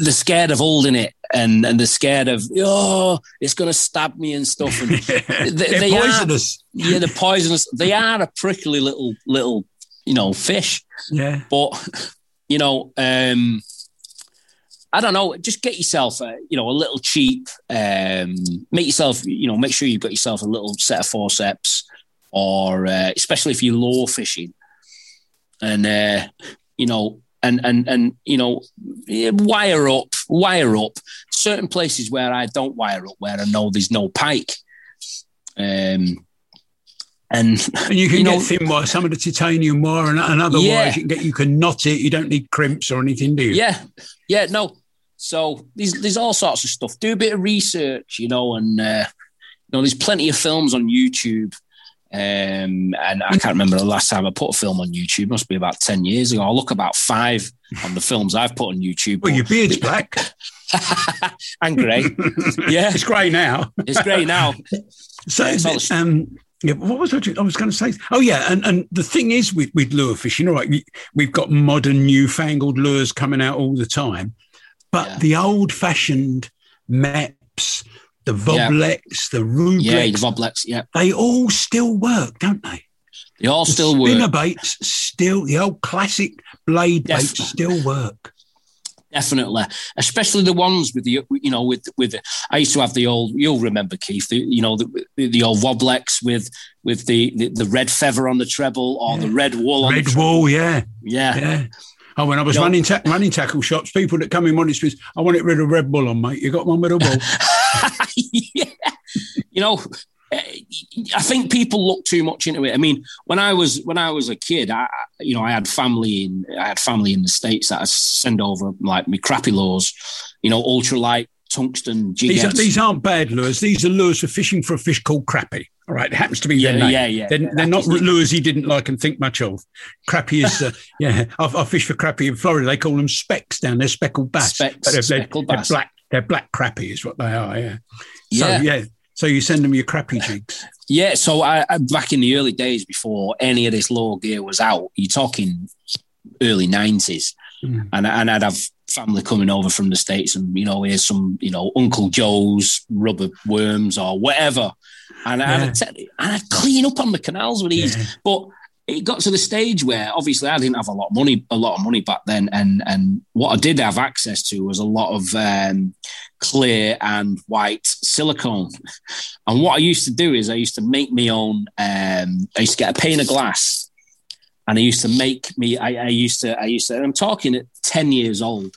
They're scared of holding it, and and they're scared of oh, it's going to stab me and stuff. And they're they are- yeah, they're poisonous. They are a prickly little little you know fish. Yeah. But you know, um, I don't know. Just get yourself, a, you know, a little cheap. Um, make yourself, you know, make sure you've got yourself a little set of forceps, or uh, especially if you're lure fishing, and uh, you know, and and and you know, wire up, wire up. Certain places where I don't wire up, where I know there's no pike. Um, and And you can You know- get thin wire, some of the titanium wire, and, and other Yeah. you can get. You can knot it. You don't need crimps or anything, do you? Yeah, yeah, no. So there's there's all sorts of stuff. Do a bit of research, you know, and uh, you know, there's plenty of films on YouTube. Um, and I can't remember the last time I put a film on YouTube. Must be about ten years ago. I'll look about five on the films I've put on YouTube. Well, your beard's black. and grey. Yeah, It's grey now. it's grey now. So, Yeah, it's um, yeah, what was I, doing? I was going to say? Oh, yeah, and, and the thing is with, with lure fishing, all right, we, we've got modern, newfangled lures coming out all the time, but Yeah. the old-fashioned Mepps, the Voblex, the Rublex, Yeah, the Voblex. Yeah, they all still work, don't they? they all The still spinner work. baits still, the old classic blade baits still work. Definitely, especially the ones with the you know with with I used to have the old you'll remember Keith the, you know the, the old Woblex with with the, the the red feather on the treble or the red wool on Red treble. wool, yeah, Yeah. yeah. Oh, when I was You running ta- running tackle shops, people that come in wanted to, I want it rid of red bull on, mate. You got one with a wool? yeah. You know, I think people look too much into it. I mean, when I was when I was a kid, I you know I had family in I had family in the states that I send over like my crappy lures, you know, ultralight tungsten These, are, these, aren't bad lures. These are lures for fishing for a fish called crappie. All right, it happens to be Yeah, their name. yeah, yeah. They're, they're not lures he didn't like and think much of. Crappie is, uh, yeah. I, I fish for crappie in Florida. They call them specks down there, speckled bass. Specks, they're, they're- speckled they're bass. black. They're black crappie is what they are. Yeah. Yeah. So yeah. So you send them your crappy jigs. Yeah, so I, I back in the early days before any of this lure gear was out, you're talking early nineties, Mm. and and I'd have family coming over from the states, and you know, here's some you know Uncle Joe's rubber worms or whatever, and Yeah. I'd and I'd clean up on the canals with these, Yeah. but. It got to the stage where obviously I didn't have a lot of money, a lot of money back then, and and what I did have access to was a lot of um, clear and white silicone. And what I used to do is I used to make my own. Um, I used to get a pane of glass, and I used to make me. I, I used to. I used to. And I'm talking at ten years old,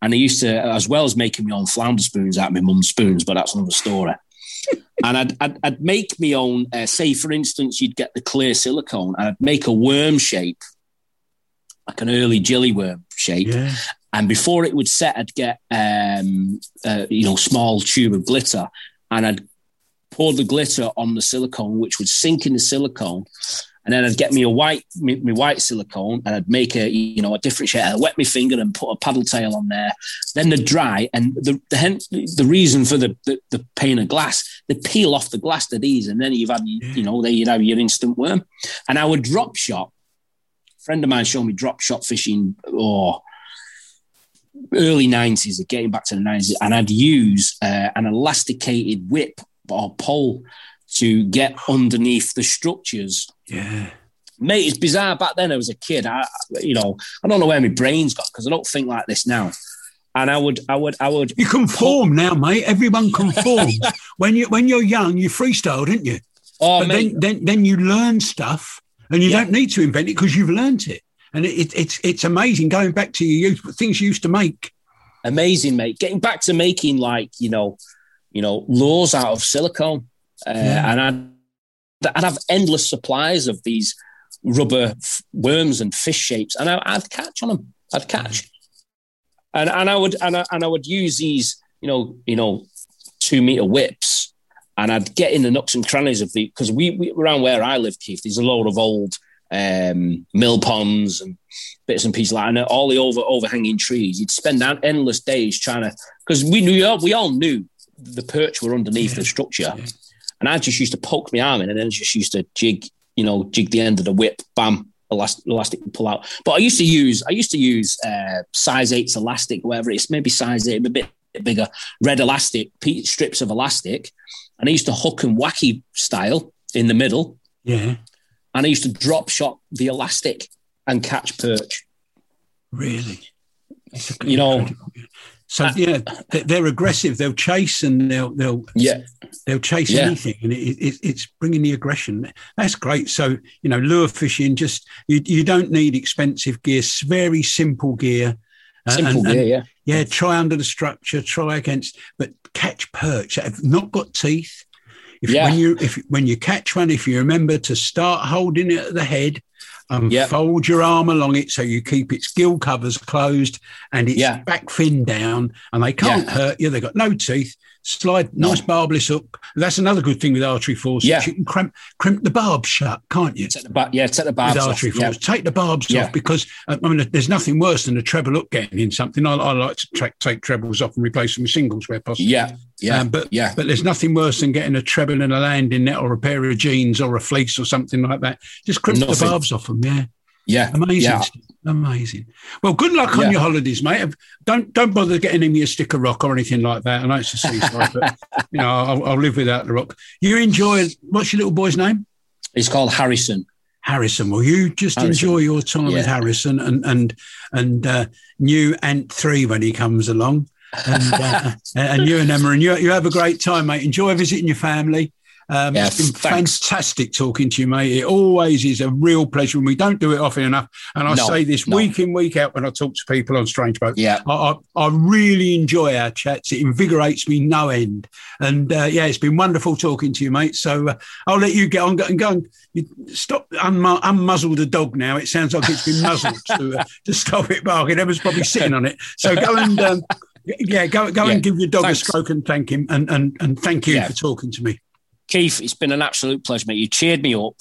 and I used to, as well as making my own flounder spoons out of my mum's spoons, but that's another story. and I'd, I'd, I'd make my own. Uh, say, for instance, you'd get the clear silicone, and I'd make a worm shape, like an early jelly worm shape. Yeah. And before it would set, I'd get um, uh, you know small tube of glitter, and I'd pour the glitter on the silicone, which would sink in the silicone. And then I'd get me a white, me, me white silicone, and I'd make a, you know, a different shape. I'd wet my finger and put a paddle tail on there. Then they'd dry, and the the, the reason for the, the the pane of glass, they peel off the glass to these, and then you've had, you know, you'd have your instant worm. And I would drop shot. A friend of mine showed me drop shot fishing, or early 90s, getting back to the 90s, and I'd use uh, an elasticated whip or pole to get underneath the structures. Yeah. Mate, it's bizarre. Back then, I was a kid. I, you know, I don't know where my brain's got because I don't think like this now. And I would, I would, I would. You conform now, mate. Everyone conforms. when you when you're young, you freestyle, didn't you? Oh, but mate, then, then then you learn stuff, and you Yeah. don't need to invent it because you've learnt it. And it, it, it's it's amazing going back to your youth, things you used to make. amazing, mate. Getting back to making like you know, you know, lures out of silicone, uh, Yeah. and I'd, I'd have endless supplies of these rubber f- worms and fish shapes, and I, I'd catch on them. I'd catch, and and I would and I, and I would use these, you know, you know, two meter whips, and I'd get in the nooks and crannies of the because we, we around where I live, Keith. There's a load of old um, mill ponds and bits and pieces like and all the over overhanging trees. You'd spend endless days trying to because we knew we all knew the perch were underneath the structure, and I just used to poke my arm in and then just used to jig, you know, jig the end of the whip, bam, elastic, elastic pull out. But I used to use I used to use uh, size eights elastic, whatever it's maybe size eight, a bit bigger, red elastic, strips of elastic, and I used to hook and wacky style in the middle. Yeah, and I used to drop shot the elastic and catch perch. really. You know-. So yeah, they- they're aggressive. They'll chase and they'll they'll Yeah, they'll chase Yeah. anything, and it, it, it's bringing the aggression. That's great. So you know, lure fishing, just you, you don't need expensive gear. Very simple gear. Uh, simple and- and- gear. Yeah, Yeah, try under the structure, try against, but catch perch have not got teeth. If Yeah. when you if when you catch one, if you remember to start holding it at the head, and Yeah. fold your arm along it so you keep its gill covers closed and its Yeah. back fin down, and they can't hurt you. They've got no teeth. Slide nice barbless hook. That's another good thing with artery force. Yeah. You can crimp, crimp the barb shut, can't you? Take the bar- yeah, take the barbs with off. artery Yeah. Take the barbs Yeah. off because uh, I mean, there's nothing worse than a treble hook getting in something. I, I like to tra- take trebles off and replace them with singles where possible. Yeah, yeah, Um, but yeah. but there's nothing worse than getting a treble and a landing net or a pair of jeans or a fleece or something like that. Just crimp the barbs off them. Yeah, yeah, amazing, Yeah. amazing. Well, good luck on Yeah. your holidays, mate. Don't don't bother getting me a stick of rock or anything like that. I know it's a seaside, but you know I'll, I'll live without the rock. You enjoy. What's your little boy's name? It's called Harrison. Harrison. Well, you just Harrison. enjoy your time with Harrison and and and uh, new Ant Three when he comes along, and uh, and you and Emma, and you you have a great time, mate. Enjoy visiting your family. Um, Yeah, it's been thanks. fantastic talking to you, mate. It always is a real pleasure, and we don't do it often enough. And I No, say this no. week in, week out when I talk to people on Strange Boat. Yeah. I, I, I really enjoy our chats. It invigorates me no end. And uh, yeah, it's been wonderful talking to you, mate. So uh, I'll let you get on go, and go and you stop unmu- unmuzzle the dog now. It sounds like it's been muzzled to, uh, to stop it barking. Emma's probably sitting on it. So go and. Um, yeah, go go Yeah, and give your dog thanks. a stroke and thank him, and and, and thank you Yeah. for talking to me. Keith, it's been an absolute pleasure, mate. You cheered me up,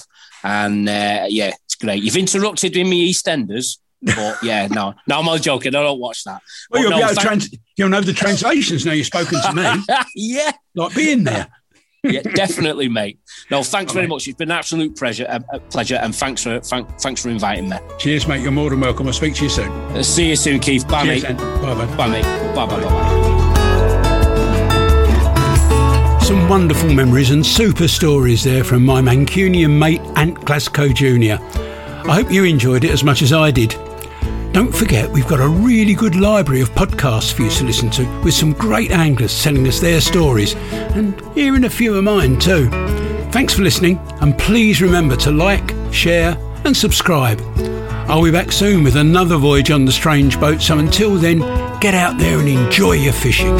and uh, yeah, it's great. You've interrupted with me EastEnders, but yeah, no, no, I'm only joking. I don't watch that. Well, But you'll, no, be trans- you'll know the translations now you've spoken to me, yeah, like being there. yeah, definitely, mate. No, thanks very much. It's been an absolute pleasure, uh, uh, pleasure, and thanks for thank, thanks for inviting me. Cheers, mate. You're more than welcome. I'll speak to you soon. Uh, see you soon, Keith. Bye, Cheers, mate. bye bye. Bye, mate. Bye, bye, bye, bye. Some wonderful memories and super stories there from my Mancunian mate Ant Glasgow Jr. I hope you enjoyed it as much as I did. Don't forget, we've got a really good library of podcasts for you to listen to with some great anglers telling us their stories and hearing a few of mine too. Thanks for listening and please remember to like, share and subscribe. I'll be back soon with another voyage on the strange boat, so until then, get out there and enjoy your fishing.